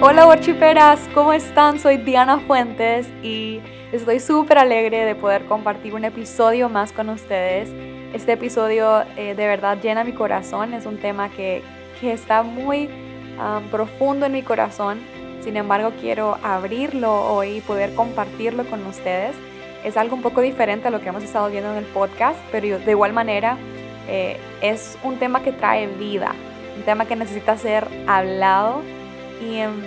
Hola worchiperas, ¿cómo están? Soy Diana Fuentes y estoy súper alegre de poder compartir un episodio más con ustedes. Este episodio eh, de verdad llena mi corazón, es un tema que, que está muy profundo en mi corazón. Sin embargo, quiero abrirlo hoy y poder compartirlo con ustedes. Es algo un poco diferente a lo que hemos estado viendo en el podcast, pero de igual manera eh, es un tema que trae vida, un tema que necesita ser hablado. Y em,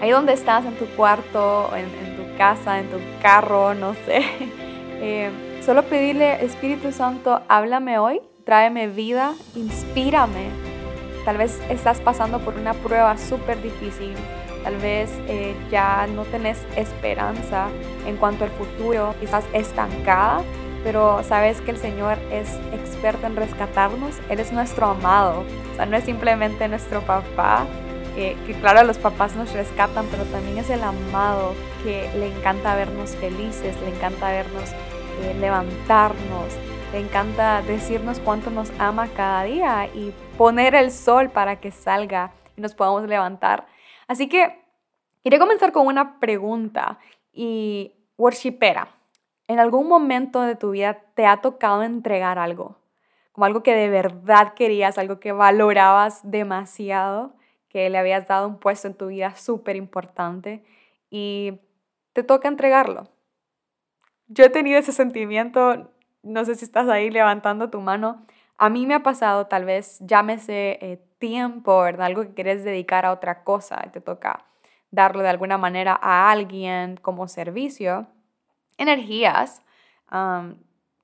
ahí donde estás, en tu cuarto, en, tu casa, en tu carro, no sé, eh, solo pedirle, Espíritu Santo, háblame hoy, tráeme vida, inspírame Tal vez estás pasando por una prueba súper difícil. Tal vez eh, ya no tenés esperanza en cuanto al futuro, quizás estancada, pero sabes que el Señor es experto en rescatarnos. Él es nuestro amado. O sea, no es simplemente nuestro papá, que claro, los papás nos rescatan, pero también es el amado que le encanta vernos felices, le encanta vernos eh, levantarnos, le encanta decirnos cuánto nos ama cada día y poner el sol para que salga y nos podamos levantar. Así que quería comenzar con una pregunta y worshipera. ¿En algún momento de tu vida te ha tocado entregar algo? Como algo que de verdad querías, algo que valorabas demasiado, que le habías dado un puesto en tu vida súper importante y te toca entregarlo. Yo he tenido ese sentimiento no sé si estás ahí levantando tu mano. A mí me ha pasado tal vez, llámese eh, tiempo, ¿verdad? Algo que quieres dedicar a otra cosa te toca darlo de alguna manera a alguien como servicio. Energías.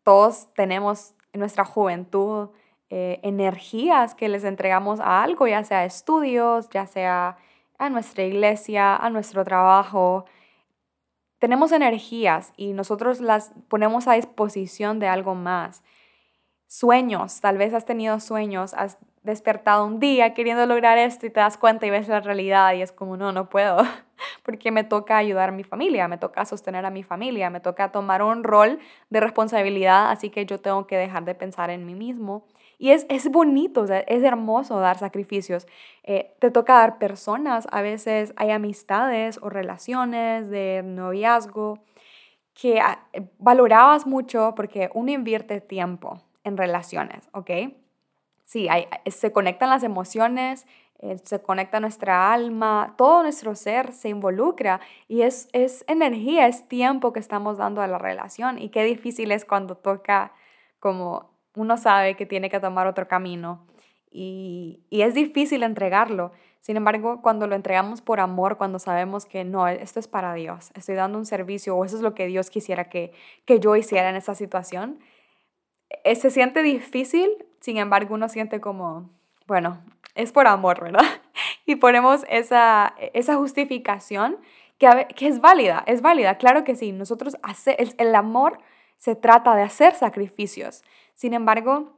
todos tenemos en nuestra juventud eh, energías que les entregamos a algo, ya sea estudios, ya sea a nuestra iglesia, a nuestro trabajo, tenemos energías y nosotros las ponemos a disposición de algo más. Sueños, tal vez has tenido sueños, has despertado un día queriendo lograr esto y te das cuenta y ves la realidad y es como, no, no puedo, porque me toca ayudar a mi familia, me toca sostener a mi familia, me toca tomar un rol de responsabilidad, así que yo tengo que dejar de pensar en mí mismo y es, es bonito, es hermoso dar sacrificios. Eh, te toca dar personas, a veces hay amistades o relaciones de noviazgo que ah, valorabas mucho porque uno invierte tiempo en relaciones, ¿ok? Sí, hay, se conectan las emociones, eh, se conecta nuestra alma, todo nuestro ser se involucra y es, es energía, es tiempo que estamos dando a la relación y qué difícil es cuando toca como uno sabe que tiene que tomar otro camino y, es difícil entregarlo. Sin embargo, cuando lo entregamos por amor, cuando sabemos que no, esto es para Dios, estoy dando un servicio o eso es lo que Dios quisiera que, que yo hiciera en esa situación, eh, se siente difícil, sin embargo uno siente como, bueno, es por amor, ¿verdad? Y ponemos esa, esa justificación que, que es válida, es válida, claro que sí, nosotros hace, el, el amor se trata de hacer sacrificios. Sin embargo,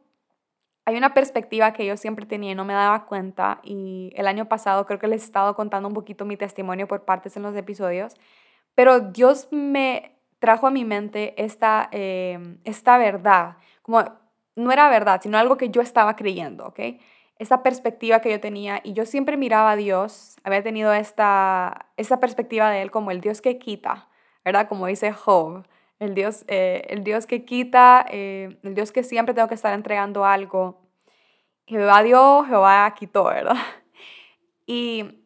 hay una perspectiva que yo siempre tenía y no me daba cuenta y el año pasado creo que les he estado contando un poquito mi testimonio por partes en los episodios, pero Dios me trajo a mi mente esta, em, esta verdad, como no era verdad, sino algo que yo estaba creyendo, ¿ok? Esta perspectiva que yo tenía y yo siempre miraba a Dios, había tenido esta, esta perspectiva de Él como el Dios que quita, ¿verdad? Como dice Job el Dios, eh, el Dios que quita, eh, el Dios que siempre tengo que estar entregando algo. Jehová dio, Jehová quitó, ¿verdad? Y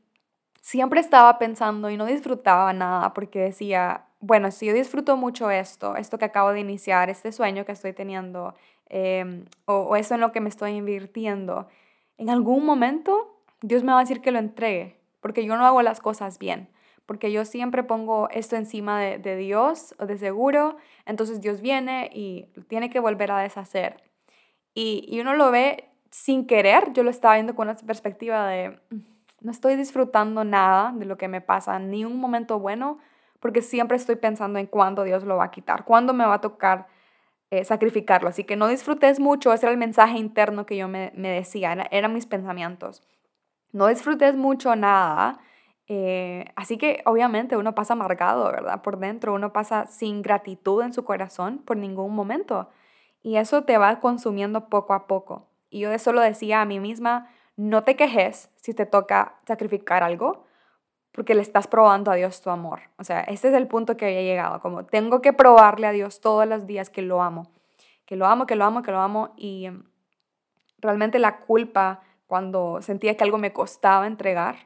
siempre estaba pensando y no disfrutaba nada porque decía, bueno, si yo disfruto mucho esto, esto que acabo de iniciar, este sueño que estoy teniendo, em, o, o eso en lo que me estoy invirtiendo, en algún momento Dios me va a decir que lo entregue, porque yo no hago las cosas bien porque yo siempre pongo esto encima de, Dios, de seguro, entonces Dios viene y tiene que volver a deshacer. Y, y uno lo ve sin querer, yo lo estaba viendo con una perspectiva de, mm, no estoy disfrutando nada de lo que me pasa, ni un momento bueno, porque siempre estoy pensando en cuándo Dios lo va a quitar, cuándo me va a tocar eh, sacrificarlo. Así que no disfrutes mucho, ese era el mensaje interno que yo me, decía, eran mis pensamientos. No disfrutes mucho nada, eh, así que obviamente uno pasa amargado, ¿verdad? Por dentro, uno pasa sin gratitud en su corazón por ningún momento. Y eso te va consumiendo poco a poco. Y yo eso lo decía a mí misma, no te quejes si te toca sacrificar algo, porque le estás probando a Dios tu amor. O sea, este es el punto que había llegado, como tengo que probarle a Dios todos los días que lo amo, que lo amo, que lo amo, que lo amo, y em, realmente la culpa cuando sentía que algo me costaba entregar,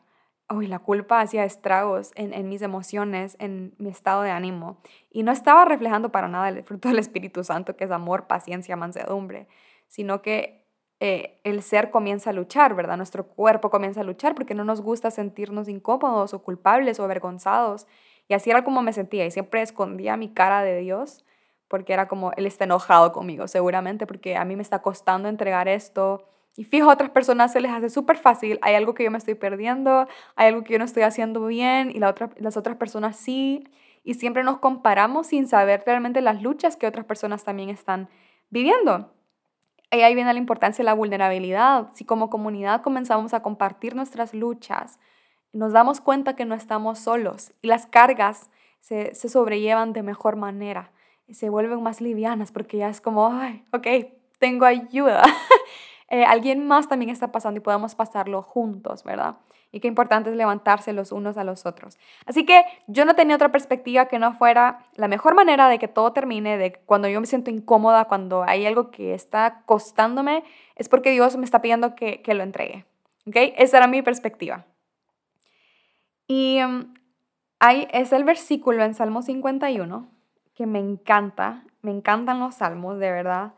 uy, la culpa hacía estragos en, en, mis emociones, en mi estado de ánimo. Y no estaba reflejando para nada el fruto del Espíritu Santo, que es amor, paciencia, mansedumbre, sino que eh, el ser comienza a luchar, ¿verdad? Nuestro cuerpo comienza a luchar porque no nos gusta sentirnos incómodos o culpables o avergonzados. Y así era como me sentía y siempre escondía mi cara de Dios porque era como, Él está enojado conmigo, seguramente, porque a mí me está costando entregar esto. Y fijo, a otras personas se les hace súper fácil, hay algo que yo me estoy perdiendo, hay algo que yo no estoy haciendo bien y las otras personas sí. Y siempre nos comparamos sin saber realmente las luchas que otras personas también están viviendo. Y ahí viene la importancia de la vulnerabilidad. Si como comunidad comenzamos a compartir nuestras luchas, nos damos cuenta que no estamos solos y las cargas se, se sobrellevan de mejor manera, se vuelven más livianas porque ya es como, ay, ok, tengo ayuda. Eh, alguien más también está pasando y podemos pasarlo juntos, ¿verdad? Y qué importante es levantarse los unos a los otros. Así que yo no tenía otra perspectiva que no fuera la mejor manera de que todo termine, de cuando yo me siento incómoda, cuando hay algo que está costándome, es porque Dios me está pidiendo que, que lo entregue. ¿Ok? Esa era mi perspectiva. Y um, ahí es el versículo en Salmo 51 que me encanta, me encantan los salmos, de verdad.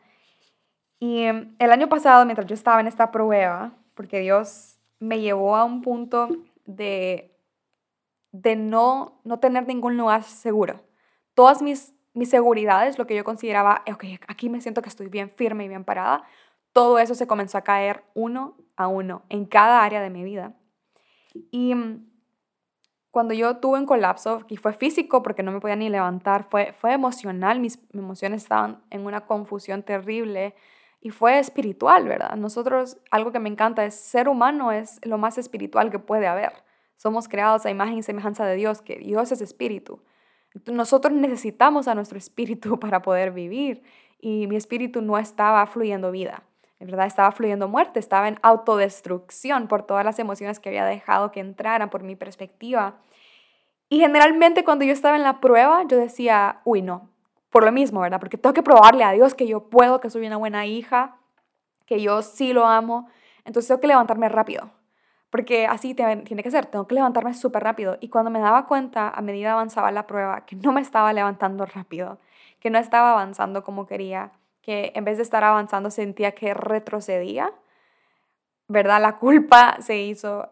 Y um, el año pasado, mientras yo estaba en esta prueba, porque Dios me llevó a un punto de, de no, no tener ningún lugar seguro. Todas mis, mis seguridades, lo que yo consideraba, ok, aquí me siento que estoy bien firme y bien parada, todo eso se comenzó a caer uno a uno en cada área de mi vida. Y mm, cuando yo tuve un colapso, y fue físico porque no me podía ni levantar, fue, fue emocional, mis emociones estaban en una confusión terrible, y fue espiritual, ¿verdad? Nosotros, algo que me encanta es ser humano es lo más espiritual que puede haber. Somos creados a imagen y semejanza de Dios, que Dios es espíritu. Nosotros necesitamos a nuestro espíritu para poder vivir y mi espíritu no estaba fluyendo vida. En verdad estaba fluyendo muerte, estaba en autodestrucción por todas las emociones que había dejado que entraran, por mi perspectiva. Y generalmente cuando yo estaba en la prueba, yo decía, uy, no, por lo mismo, ¿verdad? Porque tengo que probarle a Dios que yo puedo, que soy una buena hija, que yo sí lo amo. Entonces tengo que levantarme rápido, porque así tiene que ser, tengo que levantarme súper rápido. Y cuando me daba cuenta, a medida avanzaba la prueba, que no me estaba levantando rápido, que no estaba avanzando como quería, que en vez de estar avanzando sentía que retrocedía, ¿verdad? La culpa se hizo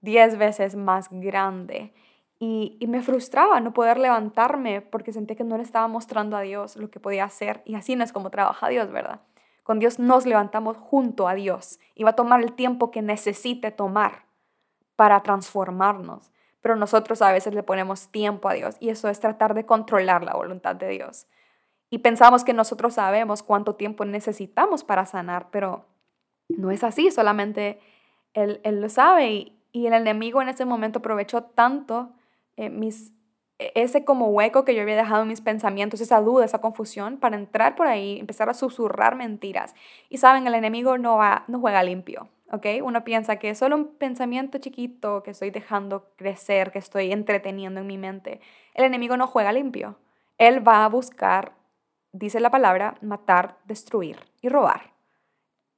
diez veces más grande y, me frustraba no poder levantarme porque sentía que no le estaba mostrando a Dios lo que podía hacer. Y así no es como trabaja Dios, ¿verdad? Con Dios nos levantamos junto a Dios y va a tomar el tiempo que necesite tomar para transformarnos. Pero nosotros a veces le ponemos tiempo a Dios y eso es tratar de controlar la voluntad de Dios. Y pensamos que nosotros sabemos cuánto tiempo necesitamos para sanar, pero no es así, solamente Él, él lo sabe y, y el enemigo en ese momento aprovechó tanto eh, mis, e, ese como hueco que yo había dejado en mis pensamientos, esa duda, esa confusión, para entrar por ahí, empezar a susurrar mentiras. Y saben, el enemigo no, va, no juega limpio, ¿ok? Uno piensa que es solo un pensamiento chiquito que estoy dejando crecer, que estoy entreteniendo en mi mente. El enemigo no juega limpio. Él va a buscar, dice la palabra, matar, destruir y robar.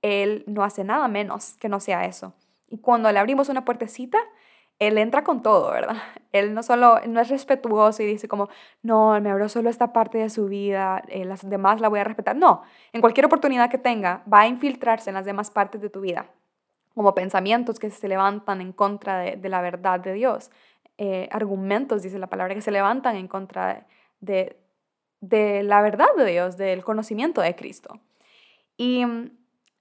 Él no hace nada menos que no sea eso. Y cuando le abrimos una puertecita, él entra con todo, ¿verdad? Él no solo no es respetuoso y dice como, no, me abrió solo esta parte de su vida, eh, las demás la voy a respetar. No, en cualquier oportunidad que tenga, va a infiltrarse en las demás partes de tu vida, como pensamientos que se levantan en contra de, la verdad de Dios, eh, argumentos, dice la palabra, que se levantan en contra de, de la verdad de Dios, del conocimiento de Cristo. Y mm,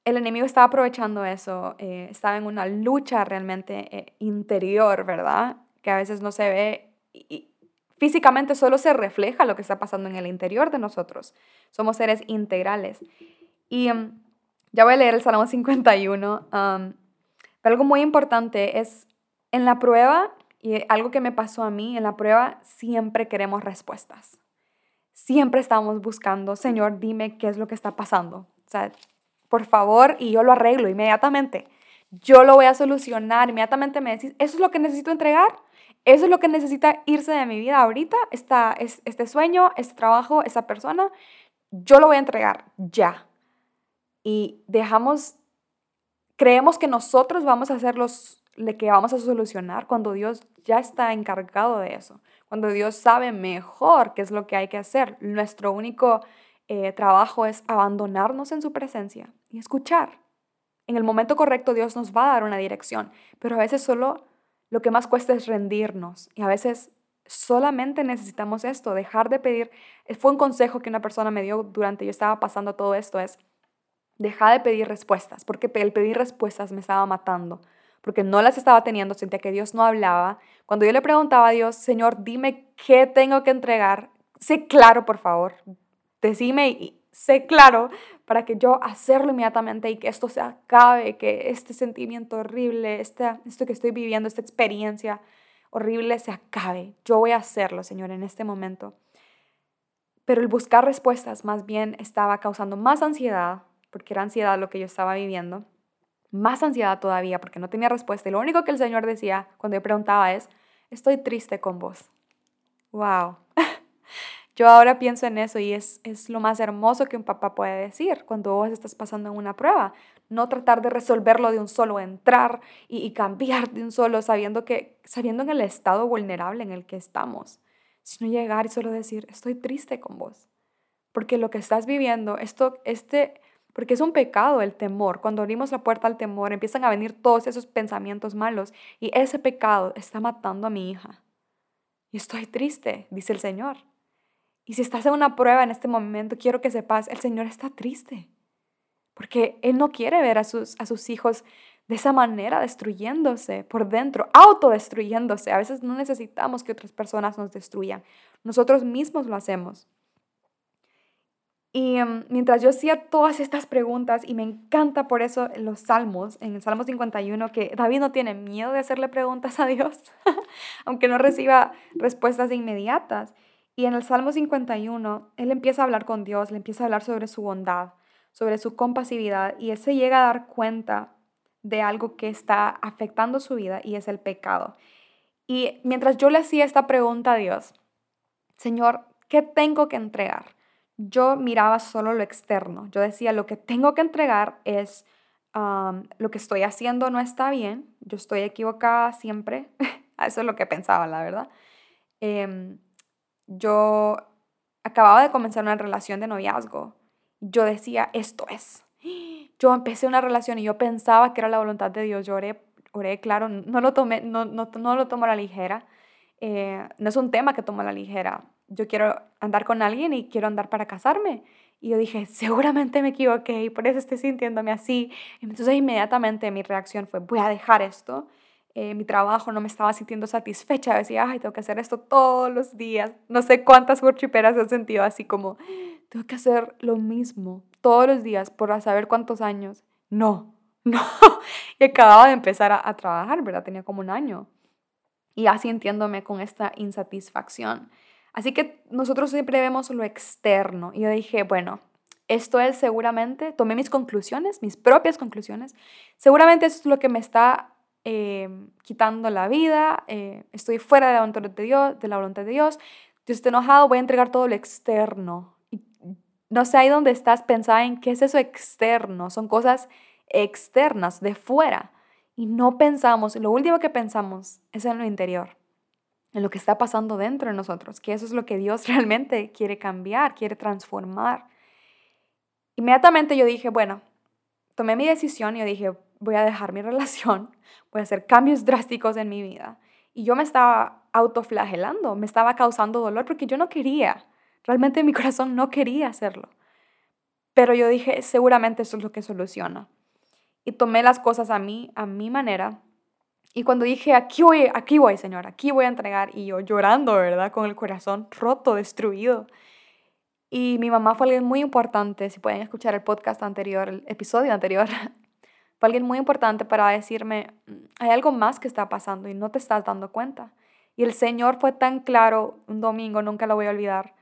el enemigo estaba aprovechando eso, eh, estaba en una lucha realmente eh, interior, ¿verdad? Que a veces no se ve y, físicamente solo se refleja lo que está pasando en el interior de nosotros. Somos seres integrales. Y um, ya voy a leer el Salmo 51. Um, pero algo muy importante es en la prueba, y algo que me pasó a mí, en la prueba siempre queremos respuestas. Siempre estamos buscando, Señor, dime qué es lo que está pasando. O sea, por favor, y yo lo arreglo inmediatamente. yo lo voy a solucionar. Inmediatamente me decís, ¿eso es lo que necesito entregar? ¿Eso es lo que necesita irse de mi vida ahorita? Esta, este sueño, este trabajo, esta persona, yo lo voy a entregar ya. Y dejamos, creemos que nosotros vamos a hacer los que vamos a solucionar cuando Dios ya está encargado de eso, cuando Dios sabe mejor qué es lo que hay que hacer. Nuestro único eh, trabajo es abandonarnos en su presencia y escuchar. En el momento correcto Dios nos va a dar una dirección, pero a veces solo lo que más cuesta es rendirnos y a veces solamente necesitamos esto, dejar de pedir. Eh, fue un consejo que una persona me dio durante yo estaba pasando todo esto, es deja de pedir respuestas, porque el pedir respuestas me estaba matando, porque no las estaba teniendo, sentía que Dios no hablaba. Cuando yo le preguntaba a Dios, Señor, dime qué tengo que entregar, sé claro, por favor, decime y sé claro para que yo hacerlo inmediatamente y que esto se acabe, que este sentimiento horrible, este, esto que estoy viviendo, esta experiencia horrible se acabe. Yo voy a hacerlo, Señor, en este momento. Pero el buscar respuestas más bien estaba causando más ansiedad, porque era ansiedad lo que yo estaba viviendo, más ansiedad todavía porque no tenía respuesta. Y lo único que el Señor decía cuando yo preguntaba es, estoy triste con vos. ¡Wow! Yo ahora pienso en eso y es, es lo más hermoso que un papá puede decir cuando vos estás pasando en una prueba. No tratar de resolverlo de un solo, entrar y, y cambiar de un solo, sabiendo, que, sabiendo en el estado vulnerable en el que estamos, sino llegar y solo decir, estoy triste con vos. Porque lo que estás viviendo, esto, este, porque es un pecado el temor. Cuando abrimos la puerta al temor, empiezan a venir todos esos pensamientos malos y ese pecado está matando a mi hija. Y estoy triste, dice el Señor. Y si estás en una prueba en este momento, quiero que sepas, el Señor está triste. Porque Él no quiere ver a sus, a sus hijos de esa manera, destruyéndose por dentro, autodestruyéndose. A veces no necesitamos que otras personas nos destruyan. Nosotros mismos lo hacemos. Y em, mientras yo hacía todas estas preguntas, y me encanta por eso los salmos, en el Salmo 51, que David no tiene miedo de hacerle preguntas a Dios, aunque no reciba respuestas inmediatas. Y en el Salmo 51, él empieza a hablar con Dios, le empieza a hablar sobre su bondad, sobre su compasividad, y él se llega a dar cuenta de algo que está afectando su vida y es el pecado. Y mientras yo le hacía esta pregunta a Dios, Señor, ¿qué tengo que entregar? Yo miraba solo lo externo. Yo decía, lo que tengo que entregar es lo que estoy haciendo no está bien, yo estoy equivocada siempre. Eso es lo que pensaba, la verdad. Eh, yo acababa de comenzar una relación de noviazgo. Yo decía, esto es. Yo empecé una relación y yo pensaba que era la voluntad de Dios. Yo oré, oré claro, no lo, tomé, no, no, no lo tomo a la ligera. Eh, no es un tema que tomo a la ligera. Yo quiero andar con alguien y quiero andar para casarme. Y yo dije, seguramente me equivoqué y por eso estoy sintiéndome así. Entonces inmediatamente mi reacción fue, voy a dejar esto eh, mi trabajo, no me estaba sintiendo satisfecha, decía, ay, tengo que hacer esto todos los días. No sé cuántas workshiperas he sentido así como, tengo que hacer lo mismo todos los días por saber cuántos años. No, no. y acababa de empezar a, a trabajar, ¿verdad? Tenía como un año. Y así entiéndome con esta insatisfacción. Así que nosotros siempre vemos lo externo. Y yo dije, bueno, esto es seguramente, tomé mis conclusiones, mis propias conclusiones. Seguramente esto es lo que me está Em, quitando la vida, eh, estoy fuera de la voluntad de Dios, de la voluntad de Dios, Dios está enojado, voy a entregar todo lo externo. No sé ahí donde estás pensando en qué es eso externo, son cosas externas, de fuera. Y no pensamos, lo último que pensamos es en lo interior, en lo que está pasando dentro de nosotros, que eso es lo que Dios realmente quiere cambiar, quiere transformar. Inmediatamente yo dije, bueno, tomé mi decisión y yo dije, voy a dejar mi relación, voy a hacer cambios drásticos en mi vida. Y yo me estaba autoflagelando, me estaba causando dolor porque yo no quería, realmente mi corazón no quería hacerlo. Pero yo dije, seguramente eso es lo que soluciona. Y tomé las cosas a mí, a mi manera. Y cuando dije, aquí voy, aquí voy, Señor, aquí voy a entregar, y yo llorando, ¿verdad? Con el corazón roto, destruido. Y mi mamá fue alguien muy importante, si pueden escuchar el podcast anterior, el episodio anterior, alguien muy importante para decirme, mm, hay algo más que está pasando y no te estás dando cuenta. Y el Señor fue tan claro un domingo, nunca lo voy a olvidar,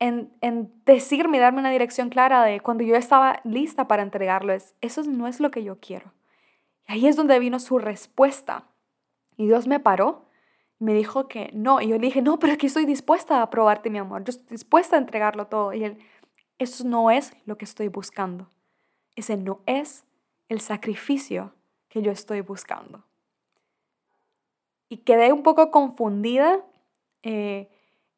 en, en decirme, darme una dirección clara de cuando yo estaba lista para entregarlo, es, eso no es lo que yo quiero. Y ahí es donde vino su respuesta. Y Dios me paró, me dijo que no. Y yo le dije, no, pero que estoy dispuesta a probarte mi amor. Yo estoy dispuesta a entregarlo todo. Y él, eso no es lo que estoy buscando. Ese no es el sacrificio que yo estoy buscando. Y quedé un poco confundida. Eh,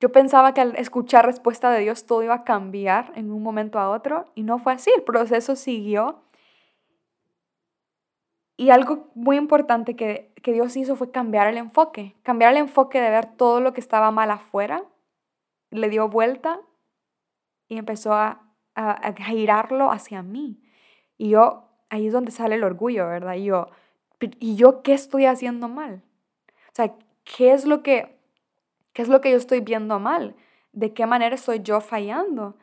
yo pensaba que al escuchar respuesta de Dios todo iba a cambiar en un momento a otro y no fue así. El proceso siguió. Y algo muy importante que, que Dios hizo fue cambiar el enfoque. Cambiar el enfoque de ver todo lo que estaba mal afuera. Le dio vuelta y empezó a, a, girarlo hacia mí. Y yo, ahí es donde sale el orgullo, ¿verdad? Y yo, ¿y yo qué estoy haciendo mal? O sea, ¿qué es lo que, qué es lo que yo estoy viendo mal? ¿De qué manera estoy yo fallando?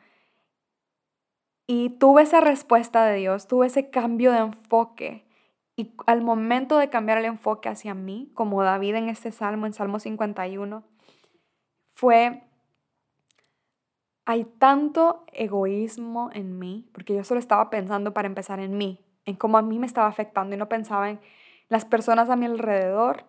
Y tuve esa respuesta de Dios, tuve ese cambio de enfoque. Y al momento de cambiar el enfoque hacia mí, como David en este salmo, en Salmo 51, fue, hay tanto egoísmo en mí, porque yo solo estaba pensando para empezar en mí, en cómo a mí me estaba afectando y no pensaba en las personas a mi alrededor,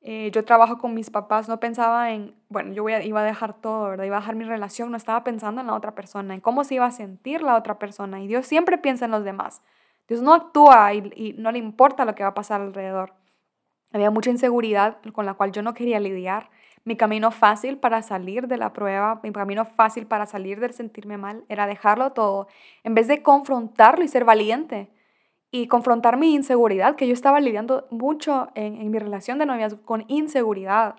eh, yo trabajo con mis papás, no pensaba en, bueno, yo iba a dejar todo, ¿verdad? Iba a dejar mi relación, no estaba pensando en la otra persona, en cómo se iba a sentir la otra persona. Y Dios siempre piensa en los demás. Dios no actúa y, y no le importa lo que va a pasar alrededor. Había mucha inseguridad con la cual yo no quería lidiar. Mi camino fácil para salir de la prueba, mi camino fácil para salir del sentirme mal, era dejarlo todo, en vez de confrontarlo y ser valiente y confrontar mi inseguridad, que yo estaba lidiando mucho en, mi relación de novias con inseguridad,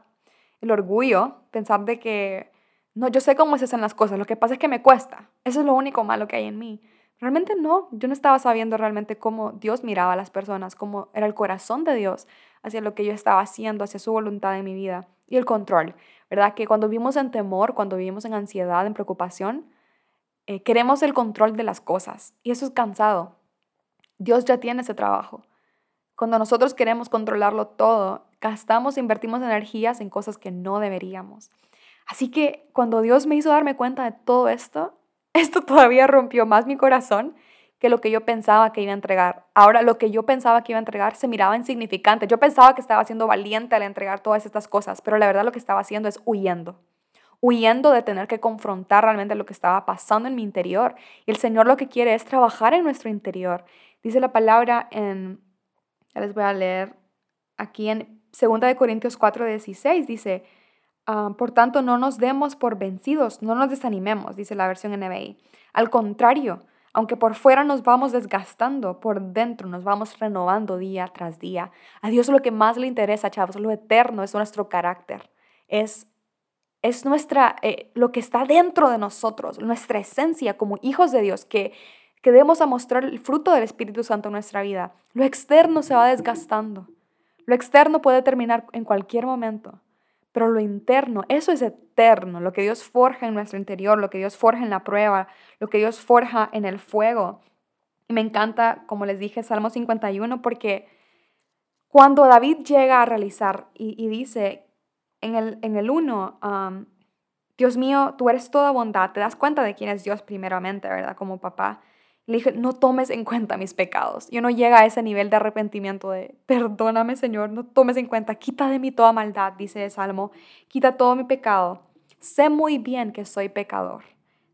el orgullo, pensar de que, no, yo sé cómo se hacen las cosas, lo que pasa es que me cuesta, eso es lo único malo que hay en mí. Realmente no, yo no estaba sabiendo realmente cómo Dios miraba a las personas, cómo era el corazón de Dios hacia lo que yo estaba haciendo, hacia su voluntad en mi vida y el control, ¿verdad? Que cuando vivimos en temor, cuando vivimos en ansiedad, en preocupación, eh, queremos el control de las cosas y eso es cansado. Dios ya tiene ese trabajo. Cuando nosotros queremos controlarlo todo, gastamos e invertimos energías en cosas que no deberíamos. Así que cuando Dios me hizo darme cuenta de todo esto, esto todavía rompió más mi corazón que lo que yo pensaba que iba a entregar. Ahora lo que yo pensaba que iba a entregar se miraba insignificante. Yo pensaba que estaba siendo valiente al entregar todas estas cosas, pero la verdad lo que estaba haciendo es huyendo. Huyendo de tener que confrontar realmente lo que estaba pasando en mi interior. Y el Señor lo que quiere es trabajar en nuestro interior. Dice la palabra en, ya les voy a leer aquí en 2 de Corintios 4, 16, dice, ah, por tanto no nos demos por vencidos, no nos desanimemos, dice la versión NBI. Al contrario, aunque por fuera nos vamos desgastando, por dentro nos vamos renovando día tras día. A Dios lo que más le interesa, chavos, lo eterno es nuestro carácter, es es nuestra, eh, lo que está dentro de nosotros, nuestra esencia como hijos de Dios, que que debemos a mostrar el fruto del Espíritu Santo en nuestra vida. Lo externo se va desgastando. Lo externo puede terminar en cualquier momento, pero lo interno, eso es eterno, lo que Dios forja en nuestro interior, lo que Dios forja en la prueba, lo que Dios forja en el fuego. Y me encanta, como les dije, Salmo 51, porque cuando David llega a realizar y, dice en el, en el 1, um, Dios mío, tú eres toda bondad, te das cuenta de quién es Dios primeramente, ¿verdad? Como papá. Le dije, no tomes en cuenta mis pecados. Yo no llega a ese nivel de arrepentimiento de, perdóname Señor, no tomes en cuenta, quita de mí toda maldad, dice el Salmo, quita todo mi pecado. Sé muy bien que soy pecador,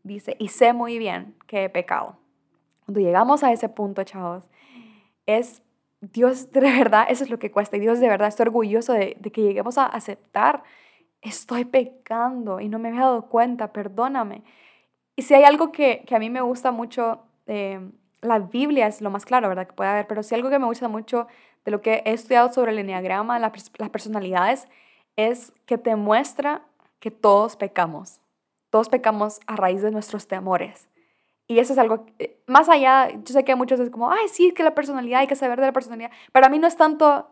dice, y sé muy bien que he pecado. Cuando llegamos a ese punto, chavos, es Dios de verdad, eso es lo que cuesta. Y Dios de verdad está orgulloso de, que lleguemos a aceptar, estoy pecando y no me había dado cuenta, perdóname. Y si hay algo que, que a mí me gusta mucho eh, la Biblia es lo más claro, ¿verdad? Que puede haber, pero si algo que me gusta mucho de lo que he estudiado sobre el enneagrama, las personalidades, es que te muestra que todos pecamos. Todos pecamos a raíz de nuestros temores. Y eso es algo, eh, más allá, yo sé que muchos es como, ay, sí, que la personalidad, hay que saber de la personalidad. Para mí no es tanto,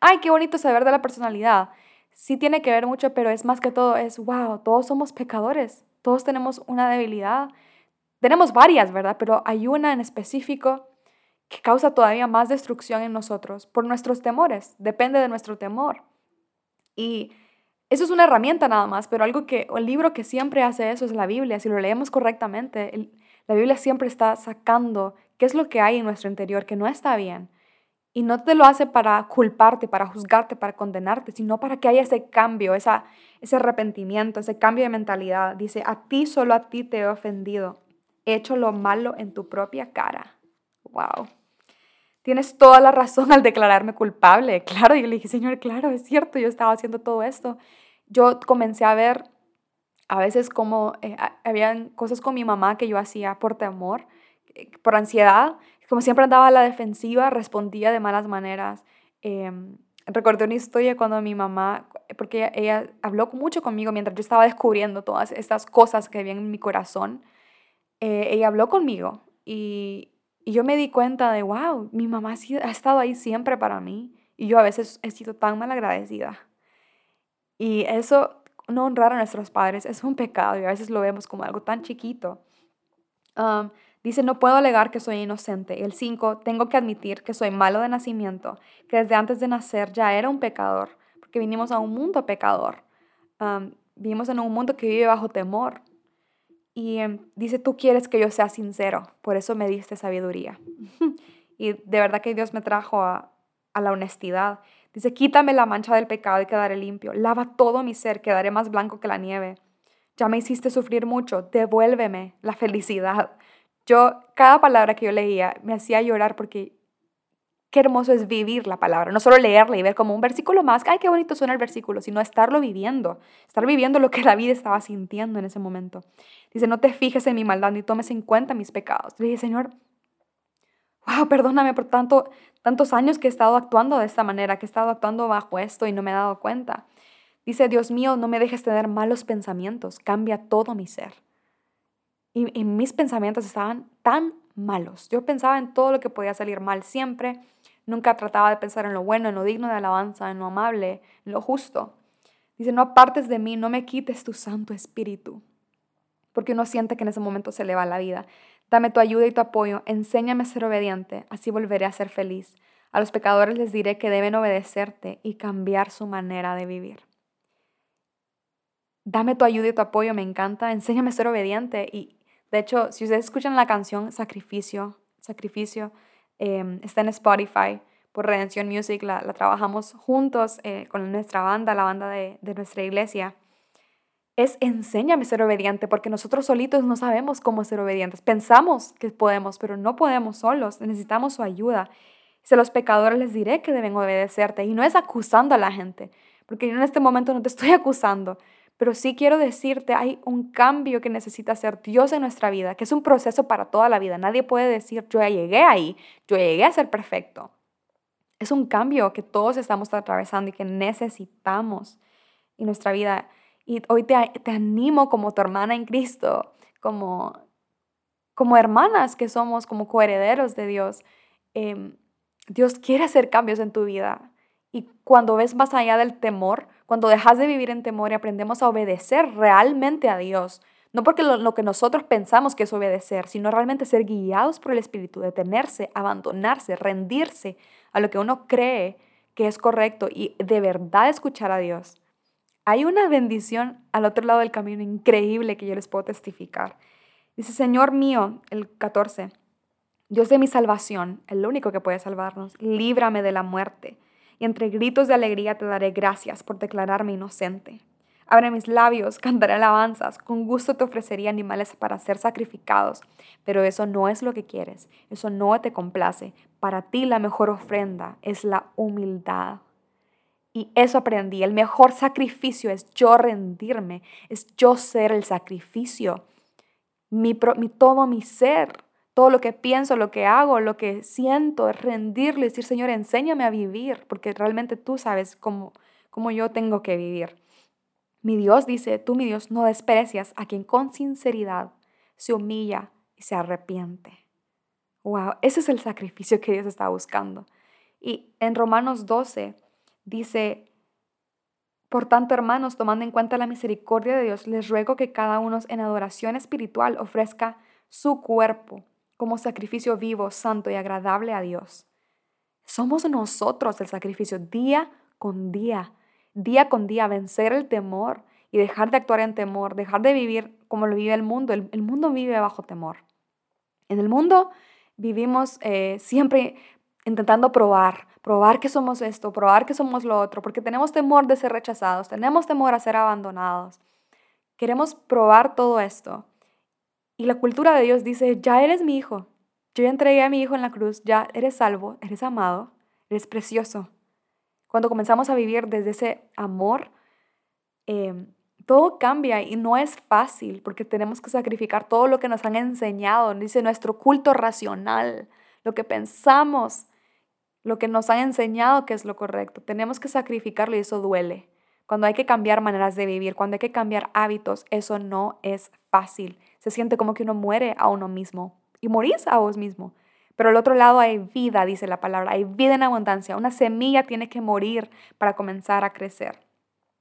ay, qué bonito saber de la personalidad. Sí tiene que ver mucho, pero es más que todo, es, wow, todos somos pecadores, todos tenemos una debilidad tenemos varias, ¿verdad? Pero hay una en específico que causa todavía más destrucción en nosotros por nuestros temores. Depende de nuestro temor. Y eso es una herramienta nada más, pero algo que, el libro que siempre hace eso es la Biblia. Si lo leemos correctamente, la Biblia siempre está sacando qué es lo que hay en nuestro interior que no está bien. Y no te lo hace para culparte, para juzgarte, para condenarte, sino para que haya ese cambio, ese arrepentimiento, ese cambio de mentalidad. Dice, a ti, solo a ti te he ofendido. He hecho lo malo en tu propia cara. Wow. Tienes toda la razón al declararme culpable. Claro, yo le dije, Señor, claro, es cierto, yo estaba haciendo todo esto. Yo comencé a ver a veces como eh, habían cosas con mi mamá que yo hacía por temor, eh, por ansiedad, como siempre andaba a la defensiva, respondía de malas maneras. Em, recordé una historia cuando mi mamá, porque ella, habló mucho conmigo mientras yo estaba descubriendo todas estas cosas que había en mi corazón, eh, ella habló conmigo y, y, yo me di cuenta de, wow, mi mamá ha, estado ahí siempre para mí y yo a veces he sido tan mal agradecida. Y eso no honrar a nuestros padres es un pecado y a veces lo vemos como algo tan chiquito. dice, no puedo alegar que soy inocente. El 5, tengo que admitir que soy malo de nacimiento, que desde antes de nacer ya era un pecador, porque vinimos a un mundo pecador. vivimos en un mundo que vive bajo temor. Y em, dice, tú quieres que yo sea sincero, por eso me diste sabiduría. y de verdad que Dios me trajo a, a la honestidad. Dice, quítame la mancha del pecado y quedaré limpio. Lava todo mi ser, quedaré más blanco que la nieve. Ya me hiciste sufrir mucho, devuélveme la felicidad. Yo, cada palabra que yo leía me hacía llorar porque qué hermoso es vivir la palabra, no solo leerla y ver como un versículo más, ay, qué bonito suena el versículo, sino estarlo viviendo, estar viviendo lo que David estaba sintiendo en ese momento. Dice, no te fijes en mi maldad ni tomes en cuenta mis pecados. Le dije, Señor, wow, perdóname por tanto, tantos años que he estado actuando de esta manera, que he estado actuando bajo esto y no me he dado cuenta. Dice, Dios mío, no me dejes tener malos pensamientos, cambia todo mi ser. Y, mis pensamientos estaban tan malos. Yo pensaba en todo lo que podía salir mal siempre. Nunca trataba de pensar en lo bueno, en lo digno de alabanza, en lo amable, en lo justo. Dice, no apartes de mí, no me quites tu Santo Espíritu. Porque uno siente que en ese momento se le va la vida. Dame tu ayuda y tu apoyo, enséñame a ser obediente, así volveré a ser feliz. A los pecadores les diré que deben obedecerte y cambiar su manera de vivir. Dame tu ayuda y tu apoyo, me encanta, enséñame a ser obediente. Y de hecho, si ustedes escuchan la canción Sacrificio, Sacrificio, em, está en Spotify por Redención Music, la, trabajamos juntos eh, con nuestra banda, la banda de, nuestra iglesia es enséñame a ser obediente, porque nosotros solitos no sabemos cómo ser obedientes. Pensamos que podemos, pero no podemos solos, necesitamos su ayuda. Si a los pecadores les diré que deben obedecerte, y no es acusando a la gente, porque yo en este momento no te estoy acusando, pero sí quiero decirte, hay un cambio que necesita hacer Dios en nuestra vida, que es un proceso para toda la vida. Nadie puede decir, yo ya llegué ahí, yo llegué a ser perfecto. Es un cambio que todos estamos atravesando y que necesitamos en nuestra vida. Y hoy te, animo como tu hermana en Cristo, como, como hermanas que somos, como coherederos de Dios. Em, Dios quiere hacer cambios en tu vida. Y cuando ves más allá del temor, cuando dejas de vivir en temor y aprendemos a obedecer realmente a Dios, no porque lo, que nosotros pensamos que es obedecer, sino realmente ser guiados por el Espíritu, detenerse, abandonarse, rendirse a lo que uno cree que es correcto y de verdad escuchar a Dios. Hay una bendición al otro lado del camino increíble que yo les puedo testificar. Dice, Señor mío, el 14, Dios de mi salvación, el único que puede salvarnos, líbrame de la muerte. Y entre gritos de alegría te daré gracias por declararme inocente. Abre mis labios, cantaré alabanzas, con gusto te ofrecería animales para ser sacrificados, pero eso no es lo que quieres, eso no te complace. Para ti la mejor ofrenda es la humildad. Y eso aprendí. El mejor sacrificio es yo rendirme, es yo ser el sacrificio. Mi, mi, todo mi ser, todo lo que pienso, lo que hago, lo que siento, es rendirle, decir, Señor, enséñame a vivir, porque realmente tú sabes cómo, cómo yo tengo que vivir. Mi Dios dice, tú mi Dios no desprecias a quien con sinceridad se humilla y se arrepiente. Wow, ese es el sacrificio que Dios está buscando. Y en Romanos 12, Dice, por tanto, hermanos, tomando en cuenta la misericordia de Dios, les ruego que cada uno en adoración espiritual ofrezca su cuerpo como sacrificio vivo, santo y agradable a Dios. Somos nosotros el sacrificio día con día, día con día, vencer el temor y dejar de actuar en temor, dejar de vivir como lo vive el mundo. El, mundo vive bajo temor. En el mundo vivimos eh, siempre intentando probar, probar que somos esto, probar que somos lo otro, porque tenemos temor de ser rechazados, tenemos temor a ser abandonados. Queremos probar todo esto. Y la cultura de Dios dice, ya eres mi hijo, yo entregué a mi hijo en la cruz, ya eres salvo, eres amado, eres precioso. Cuando comenzamos a vivir desde ese amor, em, todo cambia y no es fácil porque tenemos que sacrificar todo lo que nos han enseñado, dice nuestro culto racional, lo que pensamos, lo que nos han enseñado que es lo correcto. Tenemos que sacrificarlo y eso duele. Cuando hay que cambiar maneras de vivir, cuando hay que cambiar hábitos, eso no es fácil. Se siente como que uno muere a uno mismo y morís a vos mismo. Pero al otro lado hay vida, dice la palabra, hay vida en abundancia. Una semilla tiene que morir para comenzar a crecer.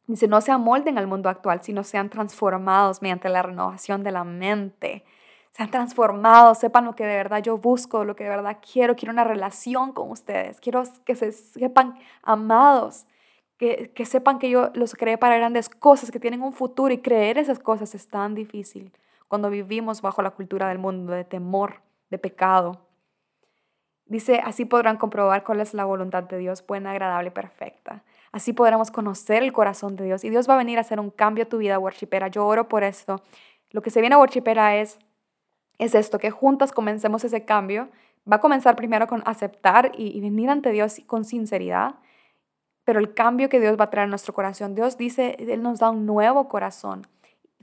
Dice, no se amolden al mundo actual, sino sean transformados mediante la renovación de la mente. Sean transformados, sepan lo que de verdad yo busco, lo que de verdad quiero. Quiero una relación con ustedes. Quiero que se sepan amados, que, que sepan que yo los creé para grandes cosas, que tienen un futuro y creer esas cosas es tan difícil cuando vivimos bajo la cultura del mundo de temor, de pecado. Dice, así podrán comprobar cuál es la voluntad de Dios, buena, agradable perfecta. Así podremos conocer el corazón de Dios y Dios va a venir a hacer un cambio a tu vida, worshipera. Yo oro por esto. Lo que se viene a worshipera es, es esto, que juntas comencemos ese cambio. Va a comenzar primero con aceptar y venir ante Dios con sinceridad, pero el cambio que Dios va a traer a nuestro corazón, Dios dice, Él nos da un nuevo corazón.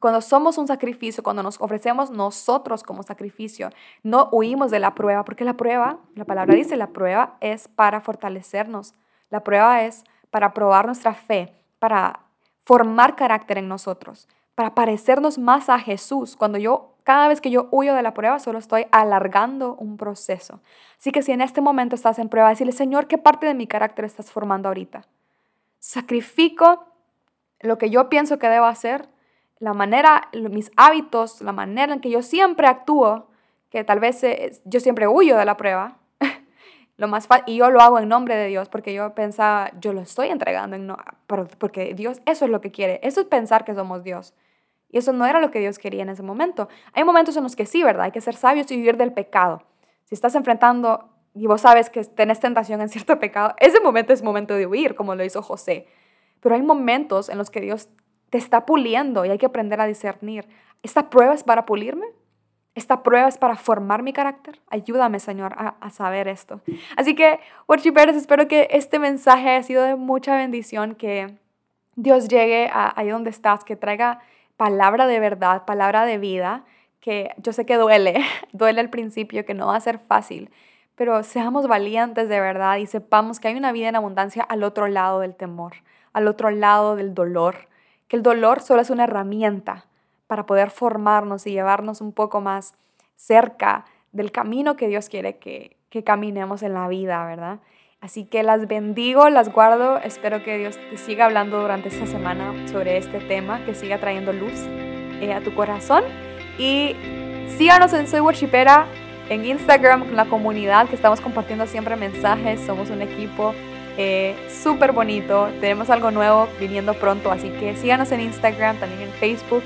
Cuando somos un sacrificio, cuando nos ofrecemos nosotros como sacrificio, no huimos de la prueba, porque la prueba, la palabra dice, la prueba es para fortalecernos. La prueba es para probar nuestra fe, para formar carácter en nosotros, para parecernos más a Jesús. Cuando yo, cada vez que yo huyo de la prueba, solo estoy alargando un proceso. Así que si en este momento estás en prueba, decirle, Señor, ¿qué parte de mi carácter estás formando ahorita? Sacrifico lo que yo pienso que debo hacer, la manera, mis hábitos, la manera en que yo siempre actúo, que tal vez eh, yo siempre huyo de la prueba, lo más y yo lo hago en nombre de Dios porque yo pensaba, yo lo estoy entregando en no, porque Dios eso es lo que quiere, eso es pensar que somos Dios. Y eso no era lo que Dios quería en ese momento. Hay momentos en los que sí, ¿verdad? Hay que ser sabios y vivir del pecado. Si estás enfrentando y vos sabes que tenés tentación en cierto pecado, ese momento es momento de huir, como lo hizo José. Pero hay momentos en los que Dios te está puliendo y hay que aprender a discernir. ¿Esta prueba es para pulirme? Esta prueba es para formar mi carácter. Ayúdame, Señor, a, saber esto. Así que, worshipers, espero que este mensaje haya sido de mucha bendición, que Dios llegue ahí donde estás, que traiga palabra de verdad, palabra de vida, que yo sé que duele, duele al principio, que no va a ser fácil, pero seamos valientes de verdad y sepamos que hay una vida en abundancia al otro lado del temor, al otro lado del dolor, que el dolor solo es una herramienta para poder formarnos y llevarnos un poco más cerca del camino que Dios quiere que, caminemos en la vida, ¿verdad? Así que las bendigo, las guardo. Espero que Dios te siga hablando durante esta semana sobre este tema, que siga trayendo luz eh, a tu corazón. Y síganos en Soy Worshipera en Instagram con la comunidad que estamos compartiendo siempre mensajes. Somos un equipo eh, súper bonito. Tenemos algo nuevo viniendo pronto, así que síganos en Instagram, también en Facebook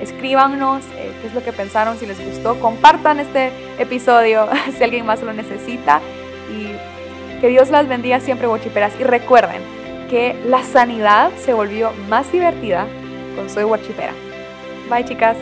escríbanos eh, qué es lo que pensaron, si les gustó, compartan este episodio si alguien más lo necesita y que Dios las bendiga siempre, Wachiperas. Y recuerden que la sanidad se volvió más divertida con Soy Wachipera. Bye, chicas.